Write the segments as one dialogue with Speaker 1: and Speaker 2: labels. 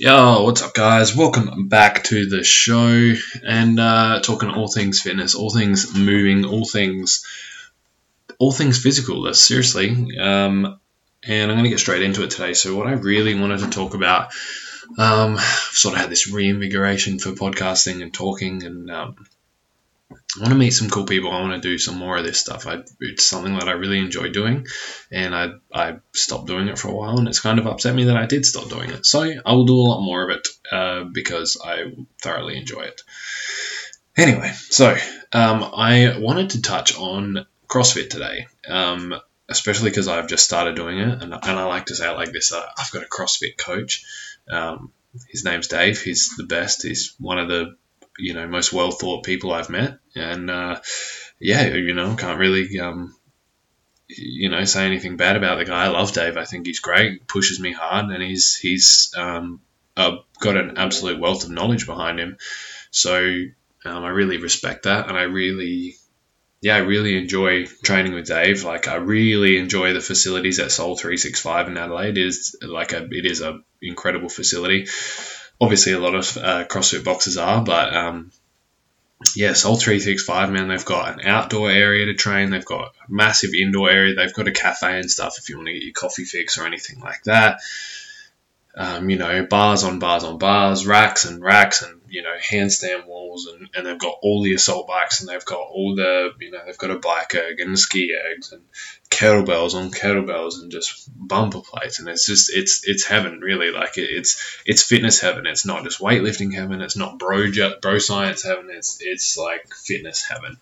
Speaker 1: Yo, what's up, guys? Welcome back to the show and uh, talking all things fitness, all things moving, all things, all things physical. That's seriously. Um, and I'm going to get straight into it today. So, what I really wanted to talk about, um, I've sort of had this reinvigoration for podcasting and talking, and um, I want to meet some cool people. I want to do some more of this stuff. I, it's something that I really enjoy doing, and I, I stopped doing it for a while, and it's kind of upset me that I did stop doing it. So I will do a lot more of it uh, because I thoroughly enjoy it. Anyway, so um, I wanted to touch on CrossFit today, um, especially because I've just started doing it, and, and I like to say it like this: uh, I've got a CrossFit coach. Um, his name's Dave. He's the best. He's one of the you know most well thought people I've met, and uh, yeah, you know, can't really um, you know say anything bad about the guy. I love Dave. I think he's great. Pushes me hard, and he's he's um, uh, got an absolute wealth of knowledge behind him. So um, I really respect that, and I really yeah, I really enjoy training with Dave. Like I really enjoy the facilities at Soul 365 in Adelaide. It is like a it is a incredible facility obviously a lot of uh, CrossFit boxes are, but um, yeah, Soul 365, man, they've got an outdoor area to train. They've got a massive indoor area. They've got a cafe and stuff if you want to get your coffee fix or anything like that. Um, you know, bars on bars on bars, racks and racks and you know, handstand walls, and, and they've got all the assault bikes, and they've got all the, you know, they've got a bike erg and ski ergs and kettlebells on kettlebells and just bumper plates, and it's just, it's, it's heaven, really. Like it, it's, it's fitness heaven. It's not just weightlifting heaven. It's not bro, bro science heaven. It's, it's like fitness heaven.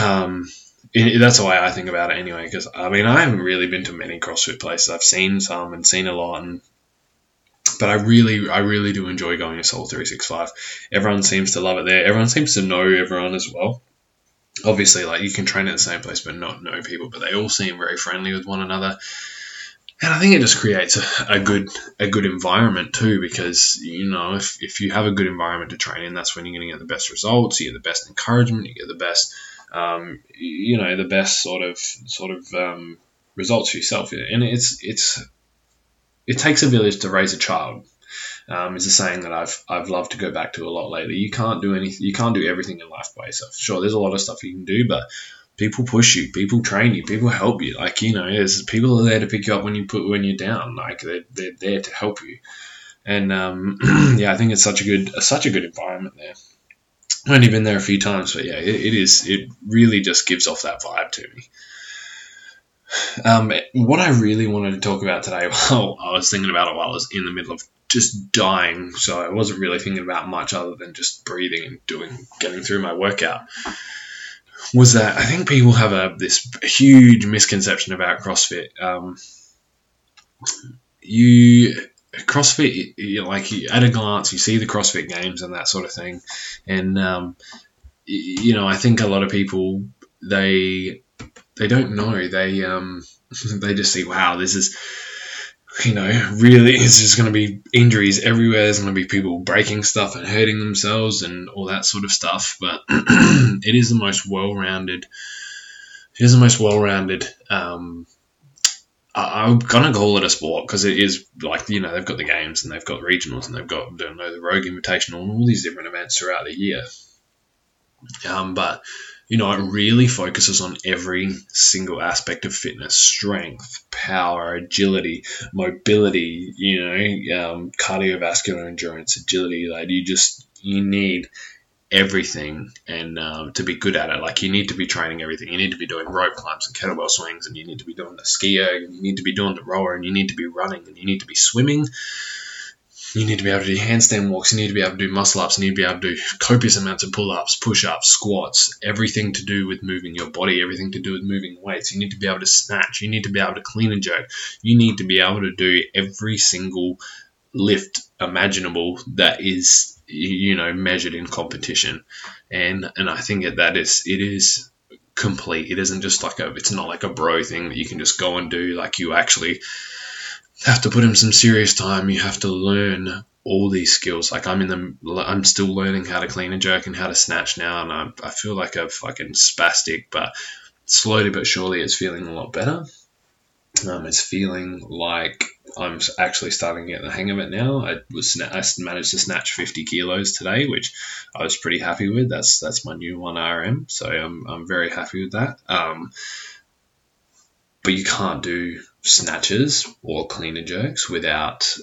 Speaker 1: Um, it, that's the way I think about it anyway. Because I mean, I haven't really been to many CrossFit places. I've seen some and seen a lot, and but I really, I really do enjoy going to Soul 365. Everyone seems to love it there. Everyone seems to know everyone as well. Obviously, like you can train at the same place but not know people, but they all seem very friendly with one another. And I think it just creates a, a good a good environment too, because you know if, if you have a good environment to train in, that's when you're going to get the best results. You get the best encouragement. You get the best, um, you know, the best sort of sort of um, results for yourself. And it's it's it takes a village to raise a child. Um, is a saying that I've I've loved to go back to a lot lately. You can't do anything. You can't do everything in life by yourself. Sure, there's a lot of stuff you can do, but people push you, people train you, people help you. Like you know, there's people are there to pick you up when you put when you're down. Like they're, they're there to help you. And um, yeah, I think it's such a good such a good environment there. I've only been there a few times, but yeah, it, it is. It really just gives off that vibe to me. Um, what I really wanted to talk about today, well, I was thinking about it while I was in the middle of just dying, so I wasn't really thinking about much other than just breathing and doing, getting through my workout. Was that I think people have a this huge misconception about CrossFit. Um, you CrossFit, you, like you, at a glance, you see the CrossFit games and that sort of thing, and um, you know I think a lot of people they they don't know. They um they just see, wow, this is you know, really it's just going to be injuries everywhere. There's going to be people breaking stuff and hurting themselves and all that sort of stuff. But it is the most well-rounded. It is the most well-rounded. Um, I, am gonna call it a sport because it is like you know they've got the games and they've got regionals and they've got know, the Rogue Invitational and all these different events throughout the year. Um, but you know, it really focuses on every single aspect of fitness strength, power, agility, mobility, you know, um, cardiovascular endurance, agility. Like, you just, you need everything and um, to be good at it. Like, you need to be training everything. You need to be doing rope climbs and kettlebell swings, and you need to be doing the ski erg, and you need to be doing the rower, and you need to be running, and you need to be swimming you need to be able to do handstand walks. You need to be able to do muscle ups. You need to be able to do copious amounts of pull ups, push ups, squats, everything to do with moving your body, everything to do with moving weights. You need to be able to snatch. You need to be able to clean and jerk. You need to be able to do every single lift imaginable that is, you know, measured in competition. And and I think that that is it is complete. It isn't just like a. It's not like a bro thing that you can just go and do. Like you actually have to put in some serious time. You have to learn all these skills. Like I'm in the, I'm still learning how to clean and jerk and how to snatch now, and I, I feel like a fucking spastic, but slowly but surely it's feeling a lot better. Um, it's feeling like I'm actually starting to get the hang of it now. I was I managed to snatch 50 kilos today, which I was pretty happy with. That's that's my new one RM, so I'm, I'm very happy with that. Um, but you can't do snatches or cleaner jerks without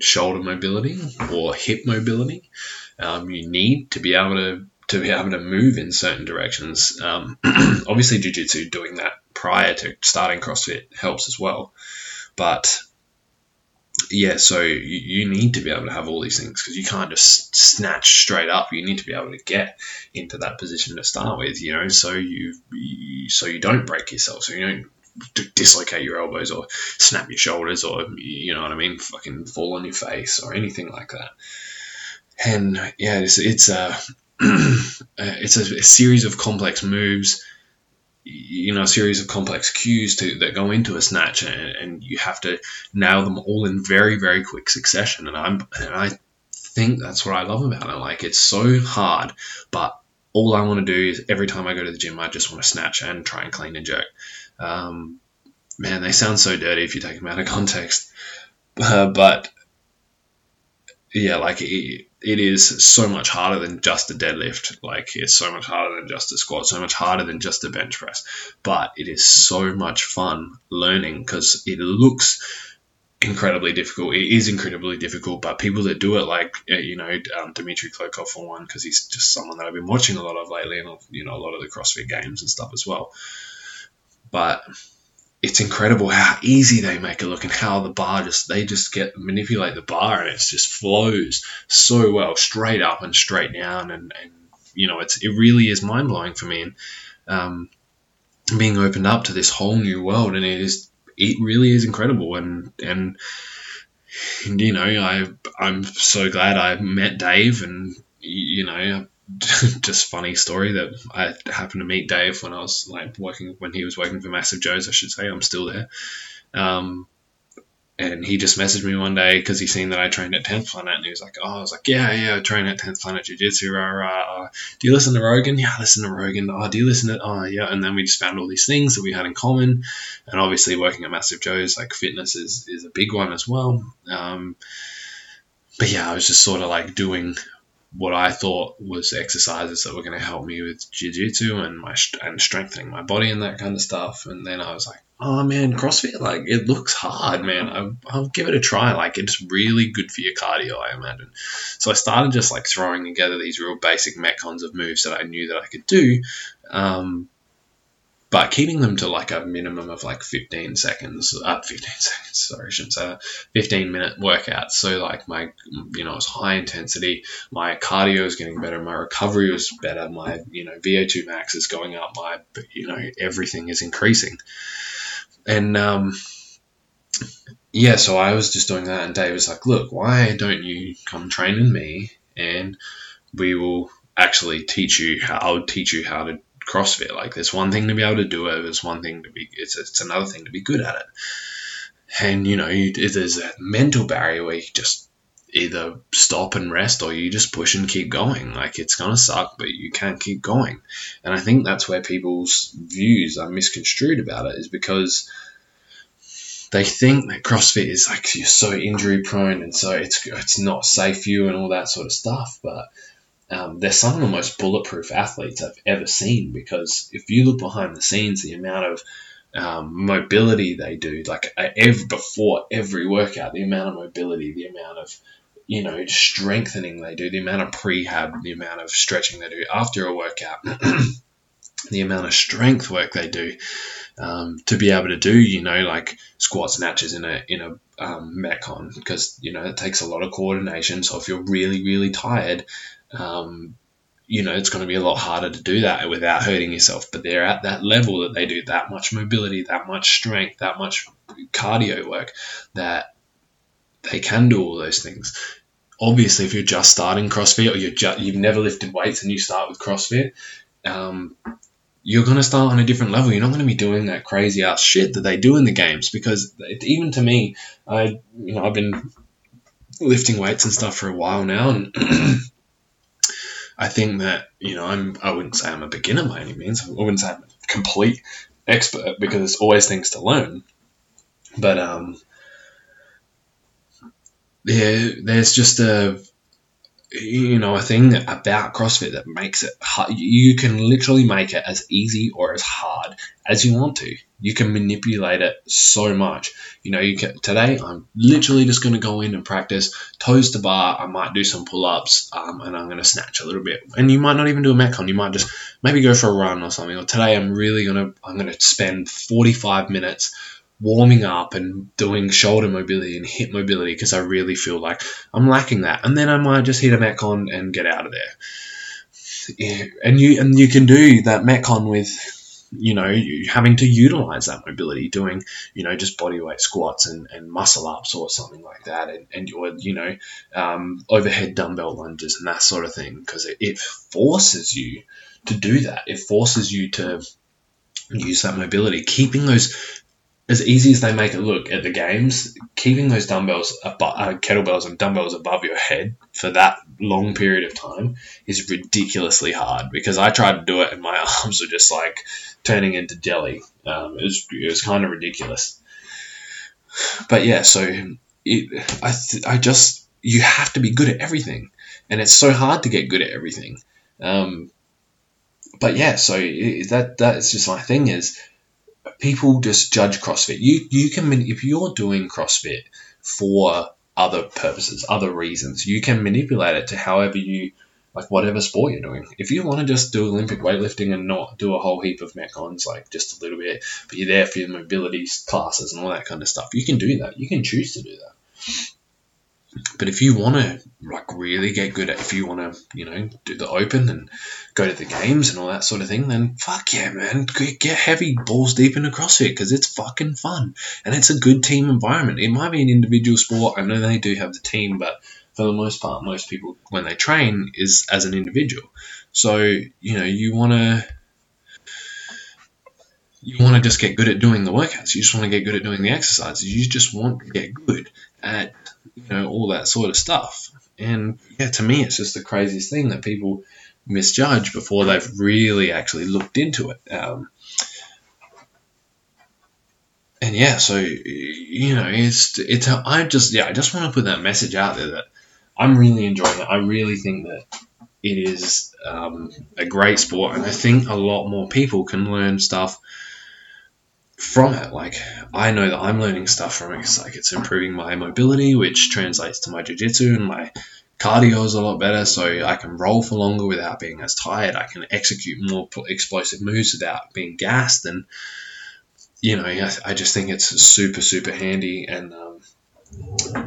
Speaker 1: shoulder mobility or hip mobility. Um, you need to be able to to be able to move in certain directions. Um, obviously, jiu-jitsu doing that prior to starting CrossFit helps as well, but yeah, so you, you need to be able to have all these things because you can't just snatch straight up. You need to be able to get into that position to start with, you know, so you so you don't break yourself, so you don't dislocate your elbows or snap your shoulders or you know what I mean, fucking fall on your face or anything like that. And yeah, it's it's a uh, it's a, a series of complex moves you know a series of complex cues to that go into a snatch and, and, you have to nail them all in very very quick succession and i'm and i think that's what i love about it like it's so hard but all i want to do is every time i go to the gym i just want to snatch and try and clean and jerk um, man they sound so dirty if you take them out of context uh, but yeah like it, it is so much harder than just a deadlift. Like it's so much harder than just a squat, so much harder than just a bench press. But it is so much fun learning because it looks incredibly difficult. It is incredibly difficult, but people that do it, like uh, you know um, Dmitry Klokov for one, because he's just someone that I've been watching a lot of lately, and you know a lot of the CrossFit games and stuff as well. But it's incredible how easy they make it look and how the bar just they just get manipulate the bar and it just flows so well straight up and straight down and, and you know it's it really is mind blowing for me and um, being opened up to this whole new world and it is it really is incredible and and, you know I I'm so glad I met Dave and you know just funny story that I happened to meet Dave when I was like working when he was working for Massive Joe's, I should say. I'm still there. Um, and he just messaged me one day because he seen that I trained at 10th Planet and he was like, Oh, I was like, Yeah, yeah, I train at 10th Planet Jiu Jitsu. Do you listen to Rogan? Yeah, I listen to Rogan. Oh, do you listen to, oh, yeah. And then we just found all these things that we had in common. And obviously, working at Massive Joe's, like fitness is, is a big one as well. Um, but yeah, I was just sort of like doing what I thought was exercises that were going to help me with jiu-jitsu and my and strengthening my body and that kind of stuff. And then I was like, oh man, CrossFit, like it looks hard, man. I'll, I'll give it a try. Like it's really good for your cardio, I imagine. So I started just like throwing together these real basic metcons of moves that I knew that I could do. Um, but keeping them to like a minimum of like 15 seconds, uh, 15 seconds, sorry, I shouldn't say that, 15 minute workouts. So like my, you know, it's high intensity, my cardio is getting better, my recovery was better, my, you know, VO2 max is going up, my, you know, everything is increasing. And, um, yeah, so I was just doing that, and Dave was like, "Look, why don't you come train with me, and we will actually teach you how I'll teach you how to CrossFit. Like, there's one thing to be able to do it. There's one thing to be. It's it's another thing to be good at it. And you know, you, there's a mental barrier where you just either stop and rest or you just push and keep going. Like it's gonna suck, but you can't keep going. And I think that's where people's views are misconstrued about it is because they think that CrossFit is like you're so injury prone and so it's it's not safe for you and all that sort of stuff. But um, they're some of the most bulletproof athletes I've ever seen because if you look behind the scenes, the amount of um, mobility they do, like every, before every workout, the amount of mobility, the amount of you know strengthening they do, the amount of prehab, the amount of stretching they do after a workout, the amount of strength work they do um, to be able to do, you know, like squat snatches in a in a um, metcon because you know it takes a lot of coordination. So if you're really really tired, um, you know, it's going to be a lot harder to do that without hurting yourself. But they're at that level that they do that much mobility, that much strength, that much cardio work that they can do all those things. Obviously, if you're just starting CrossFit or just, you've never lifted weights and you start with CrossFit, um, you're going to start on a different level. You're not going to be doing that crazy ass shit that they do in the games because it, even to me, I you know I've been lifting weights and stuff for a while now, and I think that you know I'm I wouldn't say I'm a beginner by any means. I wouldn't say I'm a complete expert because there's always things to learn. But um, there, there's just a you know a thing about CrossFit that makes it hard. You can literally make it as easy or as hard as you want to. You can manipulate it so much. You know, you can, today I'm literally just going to go in and practice toes to bar. I might do some pull ups um, and I'm going to snatch a little bit. And you might not even do a metcon. You might just maybe go for a run or something. Or today I'm really going to I'm going to spend 45 minutes warming up and doing shoulder mobility and hip mobility because I really feel like I'm lacking that. And then I might just hit a Metcon and get out of there. Yeah. And you and you can do that Metcon with you know having to utilize that mobility doing you know just body weight squats and, and muscle ups or something like that and, and your you know um, overhead dumbbell lunges and that sort of thing because it, it forces you to do that it forces you to use that mobility keeping those as easy as they make it look at the games, keeping those dumbbells, uh, kettlebells, and dumbbells above your head for that long period of time is ridiculously hard. Because I tried to do it and my arms were just like turning into jelly. Um, it was it was kind of ridiculous. But yeah, so it, I th- I just you have to be good at everything, and it's so hard to get good at everything. Um, but yeah, so that that's just my thing is people just judge CrossFit. You you can if you're doing CrossFit for other purposes, other reasons, you can manipulate it to however you like whatever sport you're doing. If you want to just do Olympic weightlifting and not do a whole heap of metcons, like just a little bit, but you're there for your mobility classes and all that kind of stuff, you can do that. You can choose to do that. But if you want to like really get good at, if you want to, you know, do the open and go to the games and all that sort of thing, then fuck yeah, man, get heavy balls deep into CrossFit because it's fucking fun and it's a good team environment. It might be an individual sport. I know they do have the team, but for the most part, most people when they train is as an individual. So you know, you want to you want to just get good at doing the workouts. You just want to get good at doing the exercises. You just want to get good at you know all that sort of stuff. And yeah, to me, it's just the craziest thing that people misjudge before they've really actually looked into it. Um, and yeah, so you know, it's it's I just yeah, I just want to put that message out there that I'm really enjoying it. I really think that it is um, a great sport, and I think a lot more people can learn stuff from it. Like I know that I'm learning stuff from it. It's like it's improving my mobility, which translates to my jiu-jitsu and my cardio is a lot better, so I can roll for longer without being as tired. I can execute more explosive moves without being gassed, and you know, I, I just think it's super super handy. And um,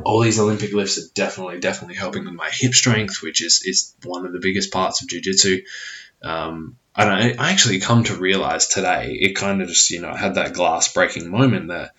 Speaker 1: all these Olympic lifts are definitely definitely helping with my hip strength, which is is one of the biggest parts of jiu-jitsu. Um, I, I actually come to realize today, it kind of just, you know, had that glass breaking moment that,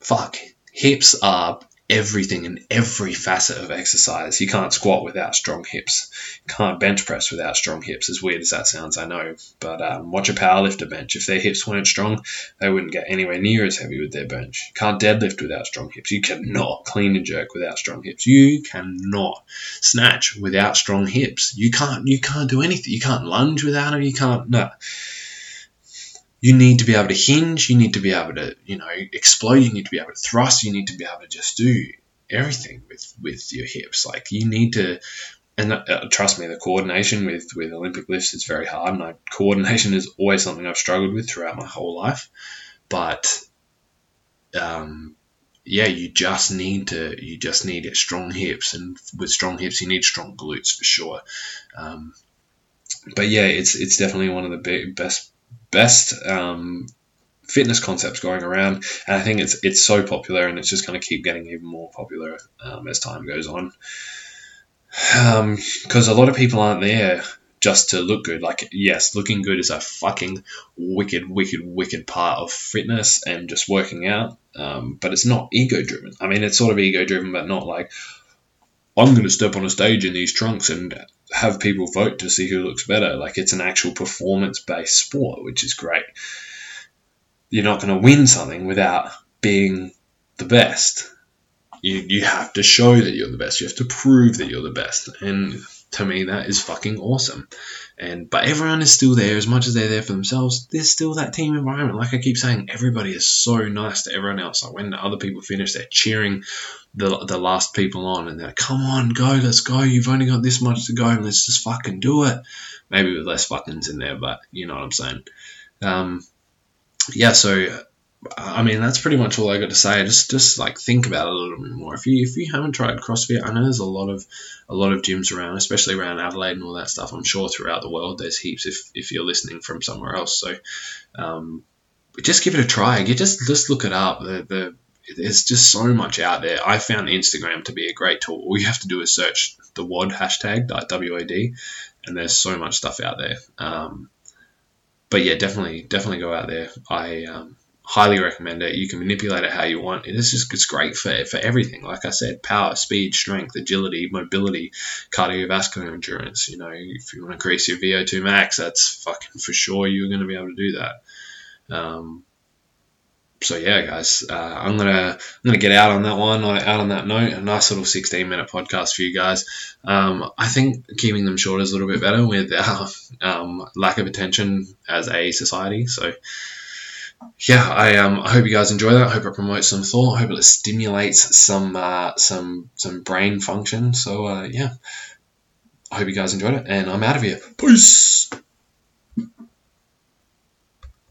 Speaker 1: fuck, hips are everything in every facet of exercise. You can't squat without strong hips. You can't bench press without strong hips. As weird as that sounds, I know. But um, watch a powerlifter bench. If their hips weren't strong, they wouldn't get anywhere near as heavy with their bench. You can't deadlift without strong hips. You cannot clean and jerk without strong hips. You cannot snatch without strong hips. You can't. You can't do anything. You can't lunge without them. You can't. No you need to be able to hinge, you need to be able to, you know, explode, you need to be able to thrust, you need to be able to just do everything with with your hips. Like you need to, and uh, trust me, the coordination with with Olympic lifts is very hard, and I, coordination is always something I've struggled with throughout my whole life. But, um, yeah, you just need to you just need strong hips, and with strong hips, you need strong glutes for sure. Um, but yeah, it's it's definitely one of the best best um, fitness concepts going around, and I think it's it's so popular, and it's just going to keep getting even more popular um, as time goes on. Because um, a lot of people aren't there just to look good. Like, yes, looking good is a fucking wicked, wicked, wicked part of fitness and just working out. Um, but it's not ego driven. I mean, it's sort of ego driven, but not like I'm going to step on a stage in these trunks and have people vote to see who looks better. Like it's an actual performance based sport, which is great. You're not going to win something without being the best. You, you have to show that you're the best. You have to prove that you're the best. And to me that is fucking awesome. And but everyone is still there as much as they're there for themselves. There's still that team environment. Like I keep saying, everybody is so nice to everyone else. Like when the other people finish, they're cheering the the last people on, and they're like, "Come on, go, let's go. You've only got this much to go, and let's just fucking do it." Maybe with less fuckings in there, but you know what I'm saying. Um, yeah, so I mean, that's pretty much all I got to say. Just, just like think about it a little bit more. If you, if you haven't tried CrossFit, I know there's a lot of, a lot of gyms around, especially around Adelaide and all that stuff. I'm sure throughout the world there's heaps. If, if you're listening from somewhere else, so, um, just give it a try. You just, just look it up. The, the, there's just so much out there. I found Instagram to be a great tool. All you have to do is search the WOD hashtag, W A D, and there's so much stuff out there. Um, but yeah, definitely, definitely go out there. I um, highly recommend it. You can manipulate it how you want. It is just it's great for for everything. Like I said, power, speed, strength, agility, mobility, cardiovascular endurance. You know, if you want to increase your VO2 max, that's fucking for sure. You're going to be able to do that. Um, so yeah, guys, uh, I'm gonna I'm gonna get out on that one, out on that note. A nice little 16 minute podcast for you guys. Um, I think keeping them short is a little bit better with our um, lack of attention as a society. So yeah, I um I hope you guys enjoy that. I hope it promotes some thought. I hope it stimulates some uh, some some brain function. So uh, yeah, I hope you guys enjoyed it, and I'm out of here. Peace.